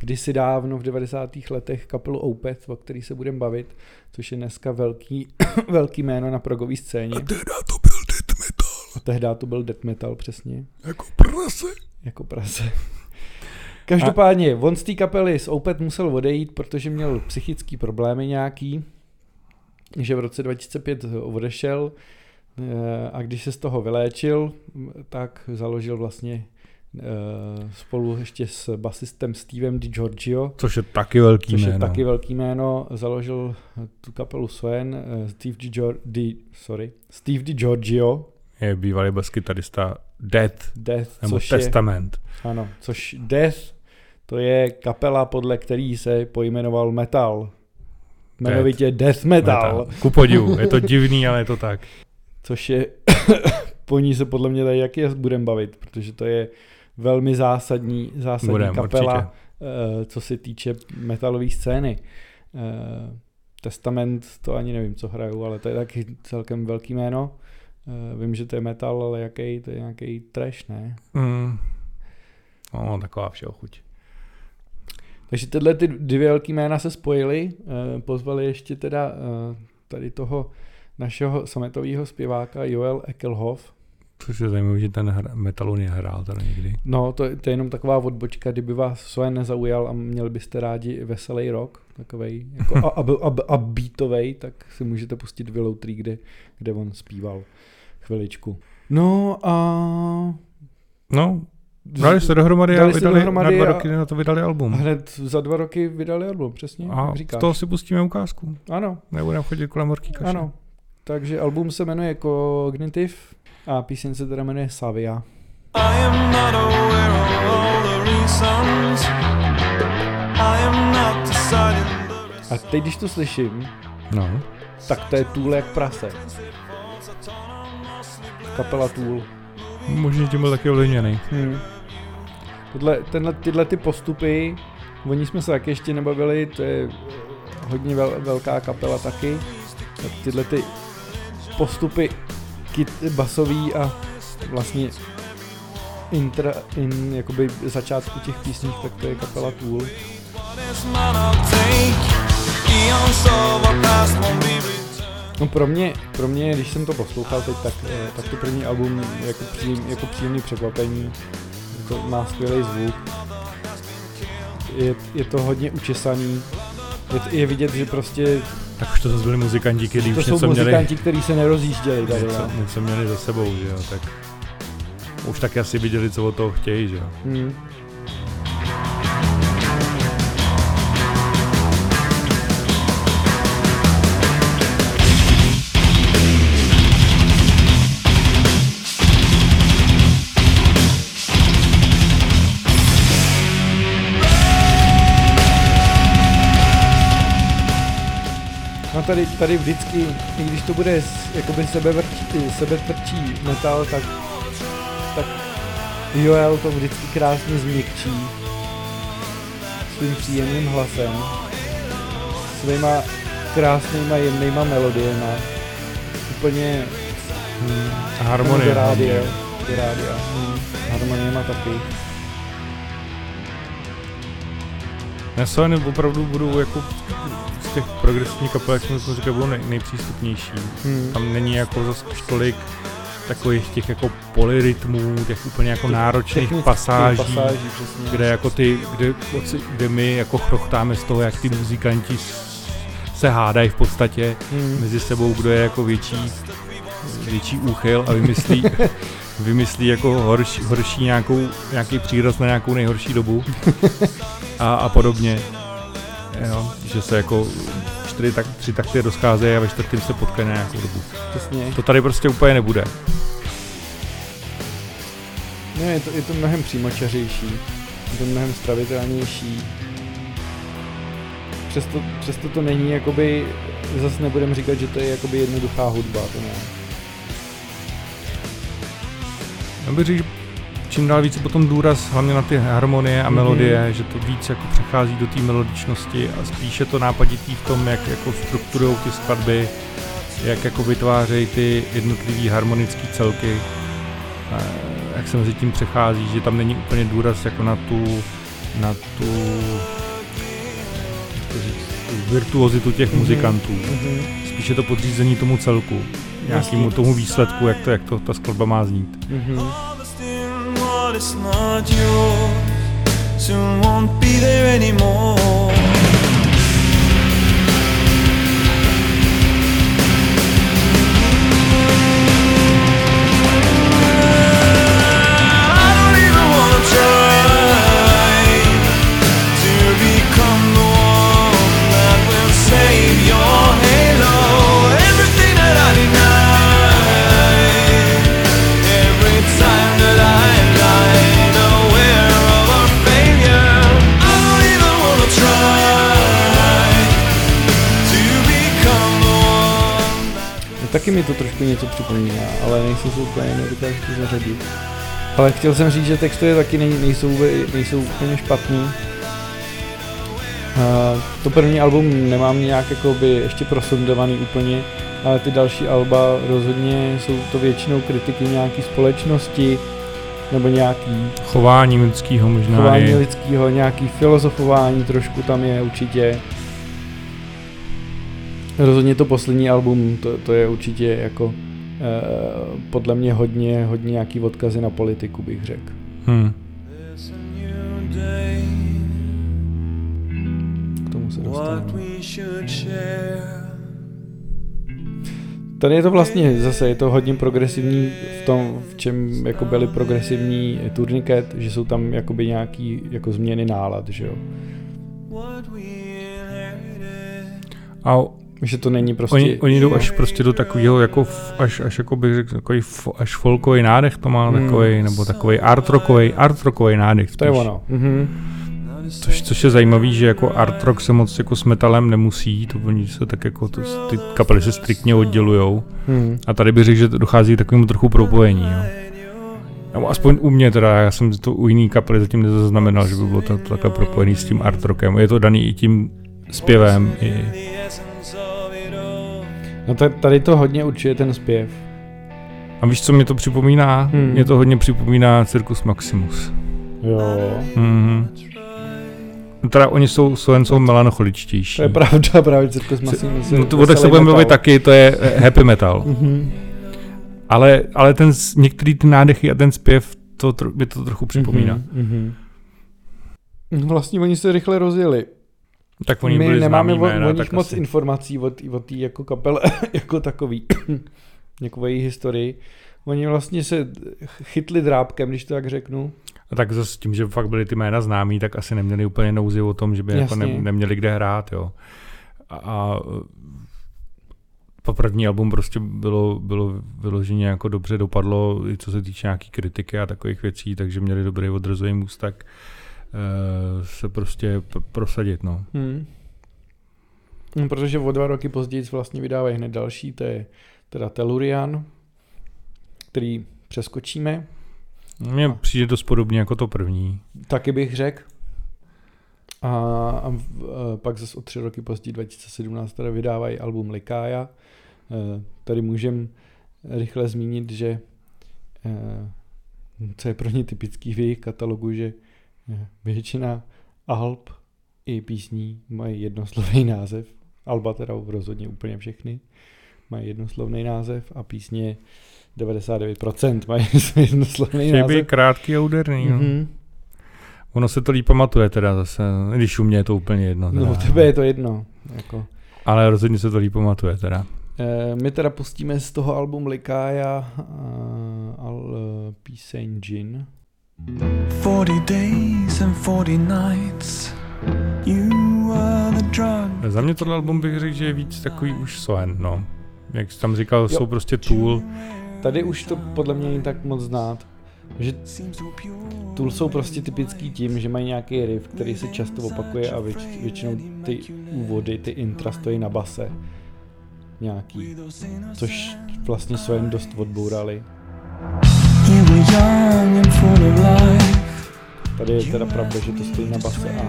kdysi dávno v 90. letech kapelu Opeth, o který se budeme bavit, což je dneska velký, [COUGHS] velký jméno na progový scéně. teda to byl death metal, A tehdy to byl death metal přesně, jako prase. jako prase. Každopádně, on z té kapely z Opeth musel odejít, protože měl psychické problémy nějaký, že v roce 2005 odešel eh, a když se z toho vyléčil, tak založil vlastně spolu ještě s basistem Stevem DiGiorgio, Což je taky velký což jméno. je taky velký jméno, založil tu kapelu Swen, eh, Steve DiGior, Di, sorry, Steve DiGiorgio, Je bývalý baskytarista Death, Death, nebo což je, Testament. ano, což Death, to je kapela, podle který se pojmenoval metal. Jmenovitě Death Metal, metal. Ku podivu, je to divný, ale je to tak. [LAUGHS] což je, [COUGHS] po ní se podle mě tady jaký budeme bavit, protože to je velmi zásadní, zásadní Budem, kapela, určitě. eh, co se týče metalové scény. Eh, Testament, to ani nevím, co hrajou, ale to je taky celkem velký jméno. Eh, Vím, že to je metal, ale jaký, to je nějaký trash, ne? Mm. No, taková všeho chuť. Takže tyhle ty dvě velký jména se spojily, pozvali ještě teda tady toho našeho sametového zpěváka Joel Ekelhoff. Což je zajímavé, že ten hra, metalu nehrál teda nikdy. No, to, to je jenom taková odbočka, kdyby vás Soen nezaujal a měli byste rádi veselý rock, takovej, jako a, a, a, a beatovej, tak si můžete pustit Willow Tree, kde, kde on zpíval chviličku. No a... No, dali se dohromady Dali a vydali, dohromady na dva a- roky na to vydali album. Hned za dva roky vydali album, přesně, A jak z toho si pustíme ukázku. Ano, Nebudeme chodit kolem horký kaše. Ano, takže album se jmenuje Cognitive a píseň se teda jmenuje Savia. I am not aware of all the reasons. I am not deciding A teď, když to slyším, No. tak to je Tool jak prase. Kapela Tool. Možná tím byl taky ovlivněný. Hmm. Tohle, tenhle, tyhle ty postupy, o ní jsme se taky ještě nebavili, to je eh, hodně vel, velká kapela taky. Tak tyhle ty postupy kit, basový a vlastně intra, in, jakoby začátku těch písní, tak to je kapela Tool. No pro mě, pro mě, když jsem to poslouchal teď, tak, eh, tak to první album jako, příjem, jako příjemný překvapení. To má skvělý zvuk. Je, je to hodně učesaný. Je, je vidět, že prostě Tak už to zase byli muzikanti, kteří to už jsou něco měli, muzikanti, kteří se nerozjížděli tady. něco, No. něco měli za sebou, že jo, tak už taky asi viděli, co od toho chtějí, že jo. Hmm. Tady, tady vždycky, i když to bude jakoby sebevrčí, sebetrčí metal, tak, tak Joel to vždycky krásně změkčí svým příjemným hlasem, svýma krásnýma jemnýma melodiema, úplně Hmm. Harmonie. do rádia, do rádia, hmm. harmoniema taky. Já se opravdu budou jako těch progresivních kapel, jak jsem to říkal, budou nej, nejpřístupnější. Hmm. Tam není jako zase tolik takových těch jako polyrytmů, těch úplně jako náročných Technických pasáží, pasáží přesně. kde jako ty, kde, kde my jako chrochtáme z toho, jak ty muzikanti se hádají v podstatě Hmm. mezi sebou, kdo je jako větší, větší úchyl a vymyslí, [LAUGHS] vymyslí jako horší, horší nějakou, nějaký příraz na nějakou nejhorší dobu [LAUGHS] a, a podobně. Jo, že se jako čtyři tak, tři takty rozcházejí a ve čtvrtém se potkají na nějakou dobu. Přesně. To tady prostě úplně nebude. No, je to, je to mnohem přímočařejší, je to mnohem stravitelnější. Přesto, přesto to není jakoby, zase nebudem říkat, že to je jakoby jednoduchá hudba, to ne. Já bych řekl, že čím dál více potom důraz hlavně na ty harmonie a Mhm. melodie, že to víc jako přechází do té melodičnosti a spíše to nápaditý v tom, jak jako strukturují ty skladby, jak jako vytvářejí ty jednotlivý harmonické celky, a jak se mezi tím přechází, že tam není úplně důraz jako na tu, na tu, jak to říct, tu virtuozitu těch Mhm. muzikantů. Mhm. Spíše to podřízení tomu celku, nějakému tomu výsledku, jak to, jak to ta skladba má znít. Mhm. Is not yours soon won't be there anymore. Mi to trošku něco připomíná, ale nejsem si úplně nedokážu zařadit. Ale chtěl jsem říct, že texty taky nej, nejsou, nejsou úplně špatný. Uh, to první album nemám nějak jakoby ještě prosondovaný úplně, ale ty další alba rozhodně jsou to většinou kritiky nějaký společnosti, nebo nějaký Chování lidského možná chování i lidského, nějaký filozofování trošku tam je určitě. Rozhodně to poslední album, to, to je určitě jako eh, podle mě hodně, hodně nějaký odkazy na politiku bych řekl. Hmm. K tomu se dostaneme. Tady je to vlastně zase, je to hodně progresivní v tom, v čem jako byly progresivní turniket, že jsou tam jakoby nějaký jako změny nálad, že jo. A Že to není prostě... oni, oni jdou až prostě do takového, jako až, až jako bych řekl, takový až folkový nádech to má Hmm. takový, nebo takový art rockový, art rockový nádech To je spíš. ono. Mhm. Což, což je zajímavý, že jako art rock se moc jako s metalem nemusí, to oni se tak jako, to, ty kapely se striktně oddělujou. Hmm. A tady bych řekl, že dochází k takovému trochu propojení. Jo. Nebo aspoň u mě teda, já jsem to u jiný kapely zatím nezaznamenal, že by bylo to, to takhle propojený s tím art rockem. Je to daný i tím zpěvem. I... No ta- tady to hodně určuje ten zpěv. A víš, co mě to připomíná? Hmm. Mě to hodně připomíná Circus Maximus. Jo. Mhm. No Teda oni jsou, jsou melancholičtější. To je pravda, [LAUGHS] právě Circus Maximus. No to, o tak se budeme mluvit taky, to je eh, happy metal. [LAUGHS] Mhm. Ale, ale ten, některý ty nádechy a ten zpěv, to, tro, mi to trochu připomíná. Mhm, mhm. No Vlastně oni se rychle rozjeli. Tak oni My byli nemáme známý o, jména, o nich tak moc asi. informací od, od té jako kapele [LAUGHS] jako takový. [CLEARS THROAT] jako o její historii. Oni vlastně se chytli drábkem, když to tak řeknu. A tak zase tím, že fakt byly ty jména známý, tak asi neměli úplně nouzi o tom, že by jako ne, neměli kde hrát, jo. A, a po první album prostě bylo, bylo vyloženě jako dobře dopadlo, i co se týče nějaký kritiky a takových věcí, takže měli dobrý odrazový můstek eh, se prostě pr- prosadit, no. Hmm. No, protože o dva roky později vlastně vydávají hned další, to je teda Tellurian, který přeskočíme, Mně přijde dost podobně jako to první. taky bych řekl. A, a, a pak zase o tři roky později, 2017, teda vydávají album Likája. Eh, Tady můžem rychle zmínit, že eh, co je pro ně typický v jejich katalogu, že eh, většina alb i písní mají jednoslovný název. Alba teda rozhodně úplně všechny mají jednoslovný název a písně 99% mají [LAUGHS] jednoslovný Chtějí název. krátký a úderný, no. Mhm. Ono se to líp pamatuje teda zase, když u mě je to úplně jedno. Teda. No, tebe je to jedno. Jako. Ale rozhodně se to líp pamatuje teda. E, my teda pustíme z toho album Likája uh, al, uh, píseň Gin. 40 days and 40 nights. You are the drug. Za mě tohle album bych řekl, že je víc takový už Soen, no. Jak jsi tam říkal, Jo. jsou prostě Tool. Tady už to podle mě není tak moc znát. Že Tool jsou prostě typický tím, že mají nějaký riff, který se často opakuje a věč, většinou ty úvody, ty intra stojí na base. Nějaký. Což vlastně Soen dost odbourali. Tady je teda pravda, že to stojí na base a,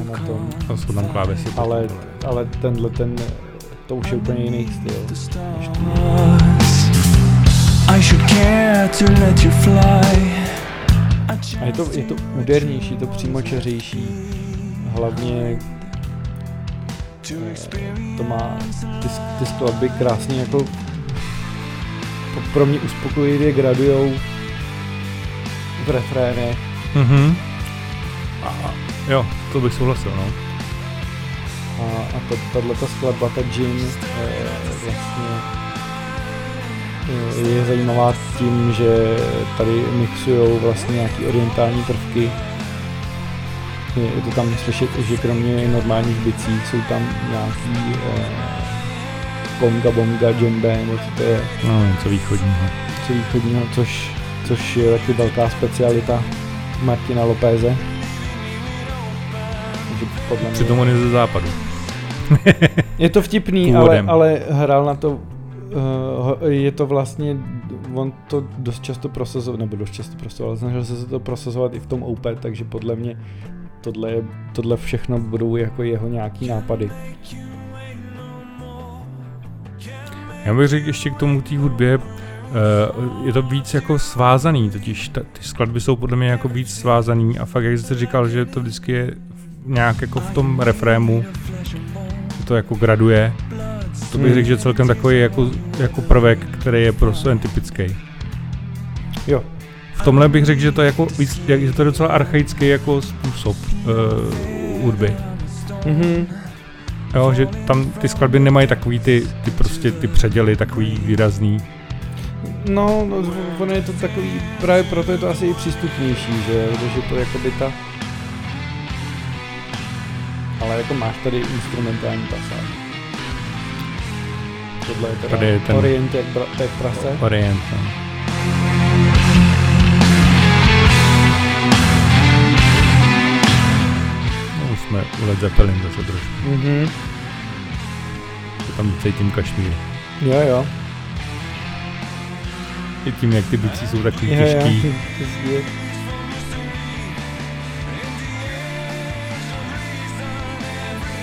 a na tom. A jsou tam klávesy. Ale, ale tenhle ten, to už je úplně jiný styl. než tu. I should care to let you fly. A je to, je to údernější, to přímočařejší. Hlavně eh, to má ty, ty skladby krásně jako pro mě uspokojivě gradujou v refrénech. Mhm. A, jo, to bych souhlasil, no. A, a to, tato skladba, ta Jim, eh, vlastně eh, je zajímavá tím, že tady mixujou vlastně nějaký orientální prvky. Je, je to tam slyšet, že kromě normálních bicí jsou tam nějaký eh, konga, bonga, džembe, nebo co to je, No, něco východního. co východního, což, což je taky velká specialita Martina Lopéze. Podle mě... Přitom on je ze západu. [LAUGHS] Je to vtipný, ale, Původem. ale hrál na to, uh, je to vlastně, on to dost často prosazoval, nebo dost často prosazoval, snažil se to prosazovat i v tom OP, takže podle mě tohle, je, tohle všechno budou jako jeho nějaký nápady. Já bych řekl ještě k tomu té hudbě, je to víc jako svázaný, totiž ta, ty skladby jsou podle mě jako víc svázaný a fakt, jak jste říkal, že to vždycky je nějak jako v tom refrému, že to jako graduje, to bych Hmm. řekl, že celkem takový jako, jako prvek, který je pro Soen typický. Jo, V tomhle bych řekl, že to je jako víc, jak- že to je docela archaický jako způsob uh, hudby. mhm. Jo, že tam ty skladby nemají takový ty, ty prostě ty předěly, takový výrazný. No, no, ono je to takový, právě proto je to asi i přístupnější, že, že to jako by ta... Ale jako máš tady instrumentální pasáž. Tohle je teda Tady je ten- Orient jak, bra, jak prase. Orient. No. jsme u Led Zeppelin zase trošku. Mhm. Že tam cítím kašmír. Jo, jo. I tím, jak ty bicí jsou takový Jo, jo. těžký.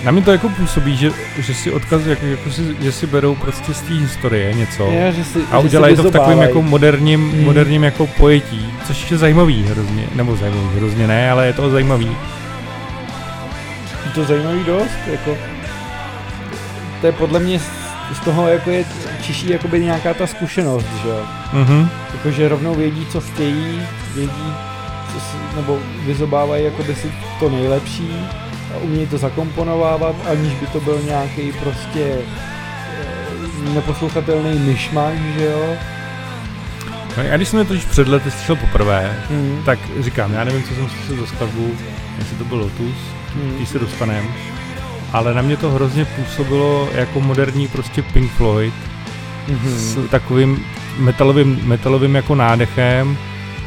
Na mě to jako působí, že, že si odkaz, jako, jako si, že si berou prostě z té historie něco. Jo, že si, A že udělají to v takovém jako moderním, Mm. moderním jako pojetí, což je zajímavý hrozně, nebo zajímavý hrozně ne, ale je to zajímavý. Je to zajímavý dost, jako to je podle mě z, toho jako je čiší jakoby nějaká ta zkušenost, že jo. Mhm. Jakože rovnou vědí, co chtějí, vědí, co si, nebo vyzobávají jakoby si to nejlepší a umějí to zakomponovávat, aniž by to byl nějaký prostě eh, neposlouchatelný myšmak, že jo. No, já když jsem je totiž před lety slyšel poprvé, Mm. tak říkám, já nevím, co jsem slyšel za skladbu, jestli to byl Lotus, Mm. když se dostanem, ale na mě to hrozně působilo jako moderní prostě Pink Floyd Mhm. s takovým metalovým, metalovým jako nádechem,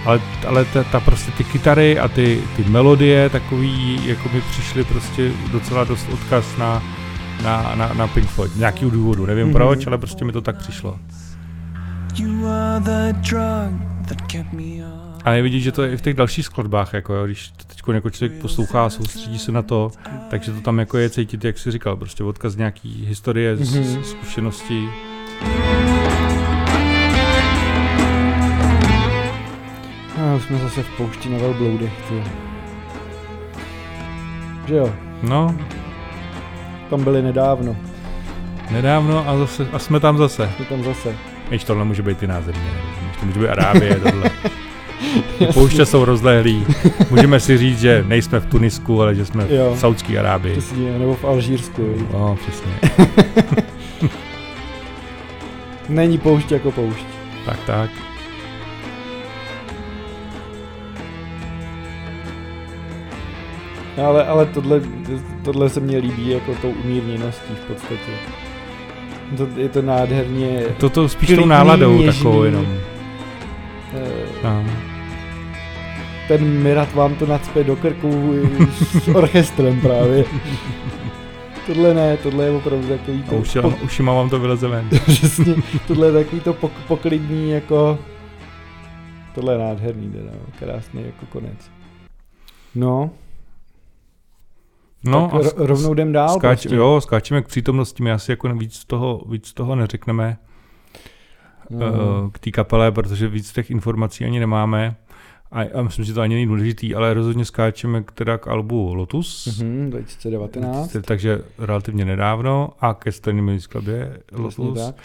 ale, ale ta, ta prostě ty kytary a ty, ty melodie takový, jako mi přišly prostě docela dost odkaz na, na, na, na Pink Floyd. Z nějakého důvodu, nevím Mhm. mm-hmm. proč, ale prostě mi to tak přišlo. You are the drug that kept me up. A je vidět, že to je i v těch dalších skladbách, jako jo, když jako člověk poslouchá soustředí se na to, takže to tam jako je cítit, jak jsi říkal, prostě odkaz nějaký historie, Mhm. mm-hmm. zkušenosti. A už jsme zase v poušti na velbloudech, ty. Že jo, No, tam byli nedávno, nedávno a, zase, a jsme tam zase. jsme tam zase. Víš, tohle může být jiná země, to může být Arábie, tohle. [LAUGHS] [LAUGHS] Ty pouště jsou rozlehlý. Můžeme si říct, že nejsme v Tunisku, ale že jsme Jo. v Saudské Arábii. Přesně, nebo v Alžírsku? No, přesně. [LAUGHS] Není poušť jako poušť. Tak, tak. No, ale, ale tohle, tohle se mně líbí jako tou umírněností v podstatě. To, je to nádherně... Toto spíš tou Klidný, náladou něžný. takovou jenom. No. Ten Mirat vám to nacpe do krku s [LAUGHS] orchestrem právě. Tohle ne, tohle je opravdu takový A to... uši, po- ušima vám to vyleze ven. [LAUGHS] Přesně, tohle je takový to pok, poklidný jako... Tohle je nádherný, teda, krásný jako konec. No, No, tak a ro- rovnou jdem dál. skáč, prostě. jo, skáčeme k přítomnosti, my asi jako víc toho, víc toho neřekneme no. k té kapele, protože víc těch informací ani nemáme. A, a myslím, že to ani není důležitý, ale rozhodně skáčeme k, teda k albu Lotus, Mhm, 2019. takže relativně nedávno a ke stejnému skladbě Lotus. tak.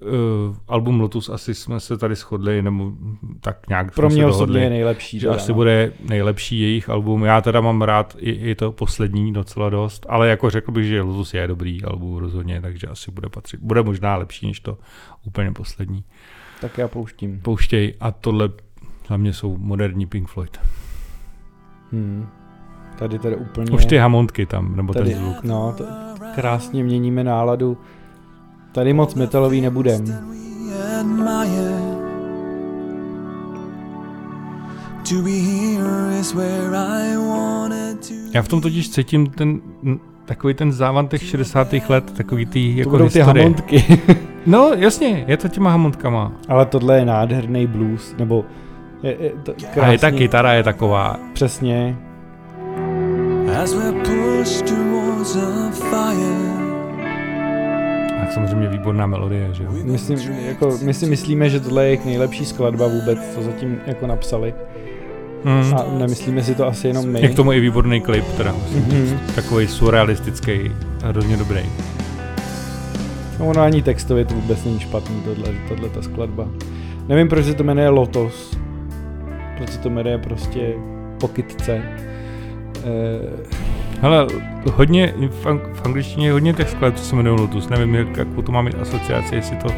Uh, album Lotus asi jsme se tady shodli, nebo tak nějak Pro mě osobně je nejlepší. že teda, asi no. bude nejlepší jejich album. Já teda mám rád i, i to poslední docela dost, ale jako řekl bych, že Lotus je dobrý album rozhodně, takže asi bude patřit. Bude možná lepší než to úplně poslední. Tak já pouštím. Pouštěj a tohle za mě jsou moderní Pink Floyd. Hmm. Tady teda úplně... Už ty hamontky tam, nebo tady, ten zvuk. No, to, krásně měníme náladu. Tady moc metalový nebudem. Já v tom totiž cítím ten takový ten závan těch 60. let, takový ty To jako budou ty historie. hamontky. No jasně, je to těma hamontkama. Ale tohle je nádherný blues, nebo je, je to A je ta kytara je taková, Přesně. as we're pushed towards a fire. a samozřejmě výborná melodie, že jo. Myslím, jako, my si myslíme, že tohle je jejich nejlepší skladba vůbec, co zatím jako napsali. Mm. A nemyslíme si to asi jenom my. Je k tomu i výborný klip, teda musím Mhm. říct. Takový surrealistický, a hrozně dobrý. No, ono ani textově to vůbec není špatný, tohle, tohle ta skladba. Nevím, proč se to jmenuje Lotos. Proč se to jmenuje prostě Pokytce. Eh, Hele, hodně, v, ang- v angličtině je hodně těch skladeb, co se jmenují Lotus. Nevím, jak, jakou to má mít asociaci, jestli to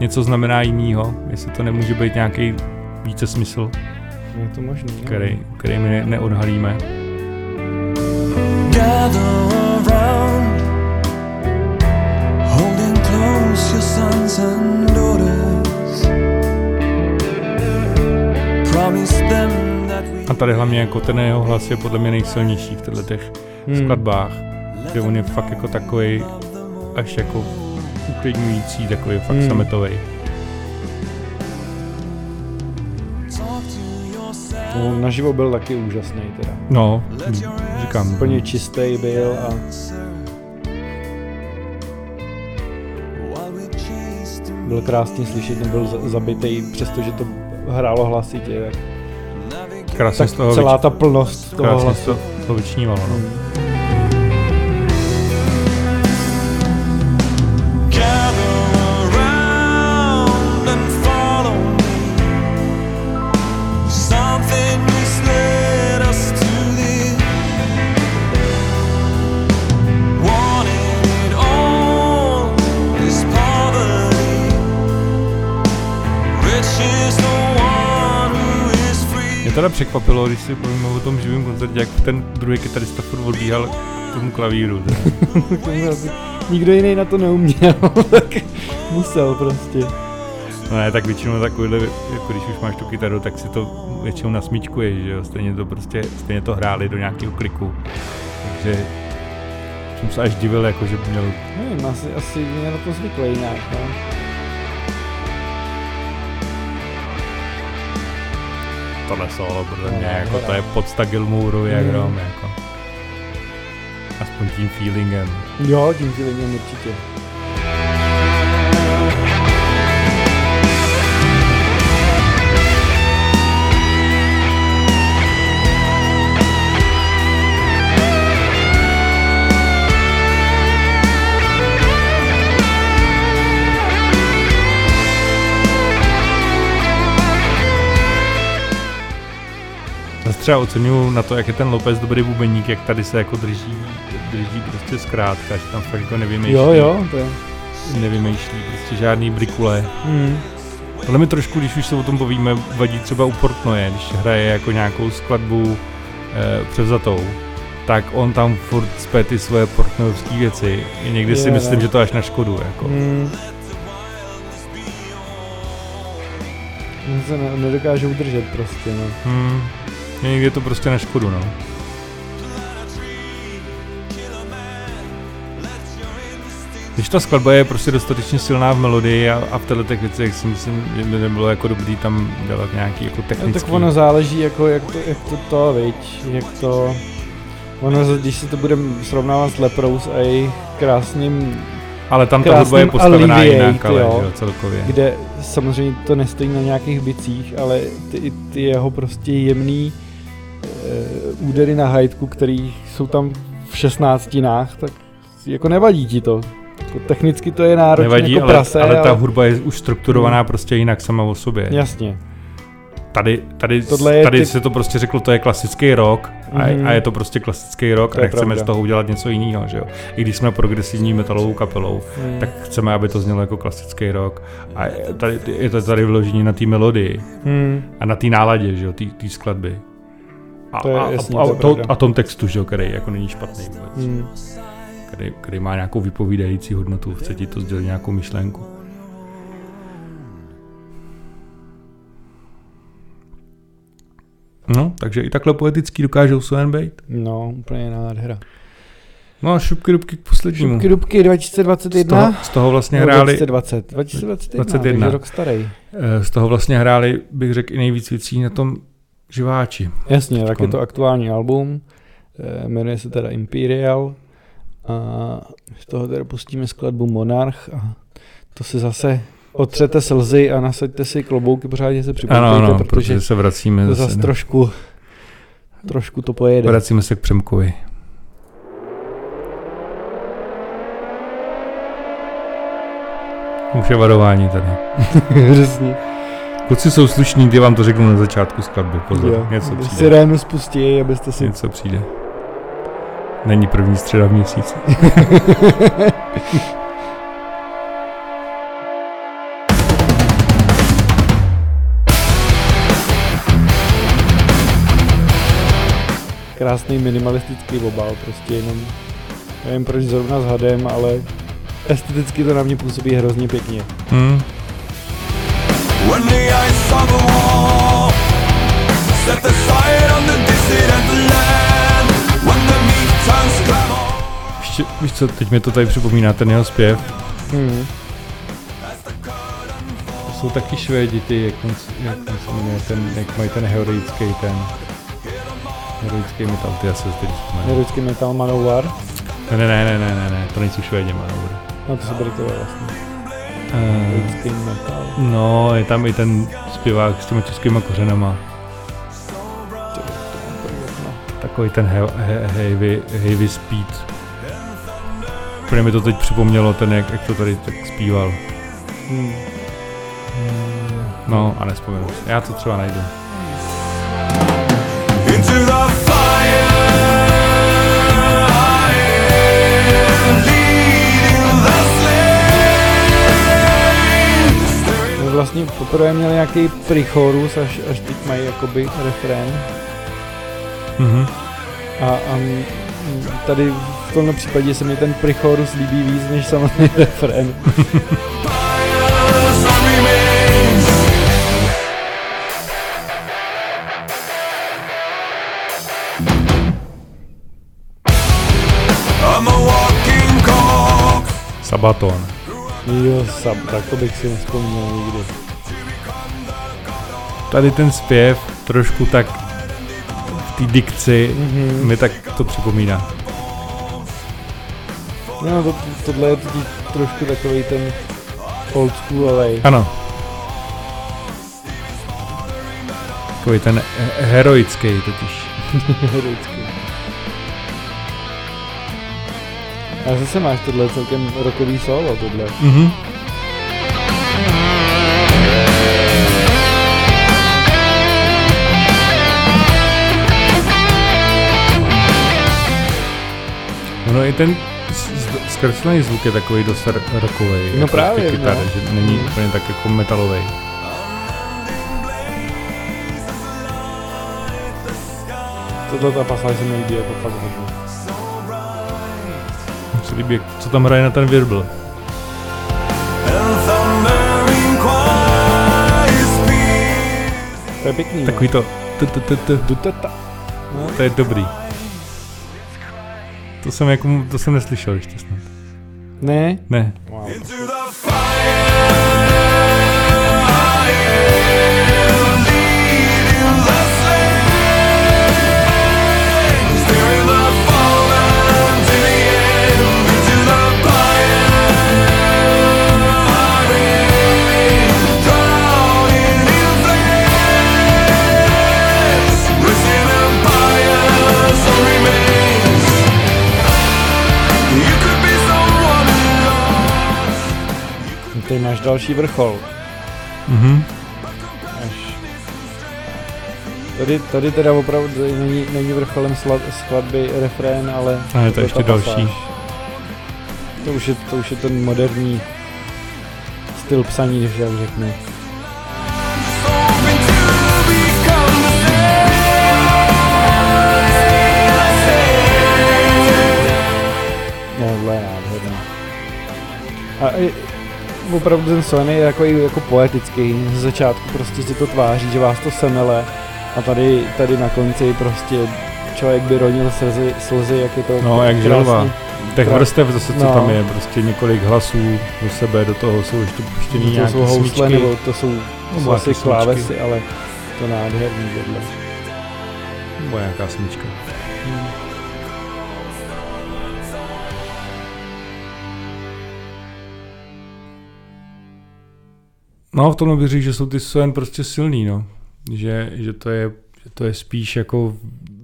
něco znamená jinýho, jestli to nemůže být nějaký více smysl, je to možný. který, který my ne, neodhalíme. Gather tady hlavně jako ten jeho hlas je podle mě nejsilnější v těchto těch hmm. skladbách, kde on je fakt jako takový až jako uklidňující, takový fakt Hmm. sametový. No, naživo byl taky úžasný teda. No, hm, říkám. Úplně čistý byl a byl krásně slyšet, nebyl za- zabitý, přestože to hrálo hlasitě, tak, krásně tak z toho, celá vyč, ta plnost toho hlasu. toho, toho vyčnívalo. No. Hmm. Teda překvapilo, když si povíme o tom živém koncertě, jak ten druhý kytarista furt odbíhal k tomu klavíru. [LAUGHS] Nikdo jiný na to neuměl, [LAUGHS] tak musel prostě. No ne, tak většinou takovýhle, jako když už máš tu kytaru, tak si to většinou nasmíčkuješ, že jo, stejně to prostě, stejně to hráli do nějakého kliku. Takže jsem se až divil, jako že by měl, Nevím, asi, asi je na to zvyklý nějak, no. Tohle solo, podle No, mě, jako no. to je podsta Gilmouru, jak Mm. jako. Aspoň tím feelingem. Jo, tím feelingem určitě. Třeba oceňuju na to, jak je ten Lopez dobrý bubeník, jak tady se jako drží, drží prostě zkrátka, že tam fakt jako nevymýšlí, Jo, jo, to je. nevymýšlí prostě žádný brikule. Hmm. Tohle mi trošku, když už se o tom povíme, vadí třeba u Portnoje, když hraje jako nějakou skladbu e, převzatou, tak on tam furt spé ty svoje portnojovské věci. I někdy si Je, myslím, no. že to až na škodu. Jako. Hmm. On se ne, nedokáže udržet prostě, no. Hmm. Někdy je to prostě na škodu, no. Když ta skladba je prostě dostatečně silná v melodii a, a v těchto těch věcech si myslím, že by nebylo jako dobrý tam dělat nějaký jako No, technický. tak ono záleží, jako jak to, jak to, to viď, jak to... Ono, když si to budeme srovnávat s Leprous a jejich krásným, ale tam ta hudba je postavená Alleviate, jinak, ale jo. jo, celkově. kde samozřejmě to nestojí na nějakých bicích, ale ty, ty jeho prostě jemný údery na hajtku, který jsou tam v 16 tak jako nevadí ti to. Jako technicky to je náročné Nevadí, jako ale, prase, ale ta hudba je už strukturovaná prostě jinak sama o sobě. Jasně. Tady, tady, Tohle tady typ- se to prostě řeklo, to je klasický rock a, Mhm. a je to prostě klasický rock To a nechceme pravda. z toho udělat něco jiného, že jo. I když jsme progresivní metalovou kapelou, Hmm. tak chceme, aby to znělo jako klasický rock. A je tady, je to tady vložení na té melodii Hmm. a na té náladě, že jo, té skladby. A, To je a, jasně, a, a, to, a tom textu, že jo, který jako není špatný vůbec. Hmm. Který, který má nějakou vypovídající hodnotu, chce ti to sdělit nějakou myšlenku. No, takže i takhle poetický dokážou Soen být. No, úplně nádhera. No a šupky dubky k poslednímu. Šupky dubky z, 2021. toho, z toho vlastně Nebo hráli, 2020. 2021, 21. takže rok starý. eh, z toho vlastně hráli, bych řekl, i nejvíc věcí na tom živáči. Jasně, tak je to aktuální album, eh, jmenuje se teda Imperial a z toho teda pustíme skladbu Monarch a to si zase otřete slzy a nasaďte si klobouky, pořádně se Ano, připomeňte, ano, protože protože se vracíme to zase. zase trošku, trošku to pojede. Vracíme se k Přemkovi. Už je varování tady. [LAUGHS] Přesně. Kluci jsou slušní, kdy vám to řeknu na začátku skladby. Pozor, Jo, něco přijde. Sirénu spustí, abyste si... Něco přijde. Není první středa v měsíci. [LAUGHS] Krásný minimalistický obal, prostě jenom... Nevím proč zrovna s hadem, ale esteticky to na mě působí hrozně pěkně. Hmm. When the ice of a war set aside on the dissident land, when the meat turns ještě, víš co, teď mi to tady připomíná ten jeho zpěv. Hmm. To jsou taky švédi, ty, jak, on, jak on se jmenuje, ten, jak mají ten heroický ten heroický metal, ty se teď. Heroický metal Manowar. Ne, ne, ne, ne, ne, ne, ne, to nejsou švédi, dobrý. No to jsou Britové vlastně. Uh, no, je tam i ten zpěvák s těma českýma kořenama. Takový ten he, he, heavy, heavy speed. Úplně mi to teď připomnělo ten, jak, jak to tady tak zpíval. No a nespomenu. Já to třeba najdu. Into the vlastně poprvé měli nějaký prichorus, až, až teď mají jakoby refrén. Mhm. A, a tady v tomhle případě se mi ten prichorus líbí víc než samotný [LAUGHS] refrén. Sabaton. Jo, sab, tak to bych si nespomněl nikdy. Tady ten zpěv trošku tak v té dikci Mhm. mi tak to připomíná. No, to, tohle je totiž trošku takový ten old schoolový. Ano. Takový ten he- heroický totiž. [LAUGHS] Vždycky. A zase máš tohle celkem rokový solo, tohle. Mhm. Ono i ten zkreslený zvuk je takový dost rokový. No právě, kytary, no. že není úplně tak jako metalový. Tohle ta pasáž se mi líbí jako fakt hodně. Se líbí, jak- co tam hraje na ten virbl. To je pěkný. no. Takový to... No. To je dobrý. To jsem jako, to jsem neslyšel ještě snad. Ne? Ne. Wow. Tady máš další vrchol. Mhm. Až. Tady, tady teda opravdu není, není vrcholem sla- skladby refrén, ale A je to ještě pasáž. další. To už, je, to už je ten moderní styl psaní, když jak řeknu. No, nádherný. A i, opravdu ten son je takový jako poetický. Ze začátku prostě si to tváří, že vás to semele. A tady, tady na konci prostě člověk by ronil slzy, slzy jak je to No, jak želva. Těch Krás- vrstev zase, co No. tam je, prostě několik hlasů do sebe, do toho jsou ještě puštěný To nějaký jsou housle, nebo to jsou, jsou asi klávesy, ale to nádherný tohle. Nebo nějaká smyčka. No, v tomhle bych řekl, že jsou ty Soen prostě silný, no. Že, že, to je, že to je spíš jako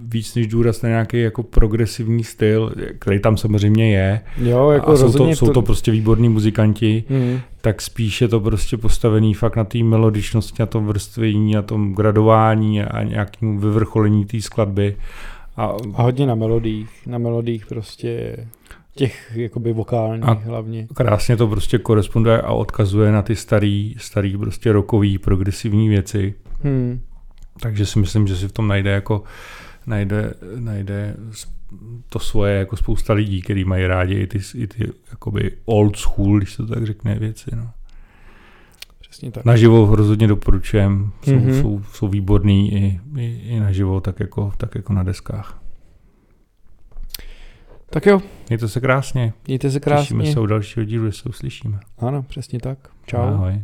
víc než důraz na nějaký jako progresivní styl, který tam samozřejmě je. Jo, jako a jsou to, rozhodně jsou to prostě výborní muzikanti, Mm. tak spíš je to prostě postavený fakt na té melodičnosti, na tom vrstvení, na tom gradování a nějakému vyvrcholení té skladby. A, A hodně na melodích, na melodích prostě těch jakoby vokálních A- hlavně. krásně to prostě koresponduje a odkazuje na ty starý, starý prostě rokový, progresivní věci. Hmm. Takže si myslím, že si v tom najde jako najde, najde to svoje jako spousta lidí, kteří mají rádi i ty, i ty jakoby old school, když to tak řekne, věci. No. Přesně tak. Naživo rozhodně doporučujem, jsou, Mhm. mm-hmm. jsou, jsou výborný i, i, i naživo, tak jako, tak jako na deskách. Tak jo, Mějte se krásně. mějte se Těšíme krásně. se u dalšího dílu, se uslyšíme. Ano, přesně tak. Čau. Ahoj.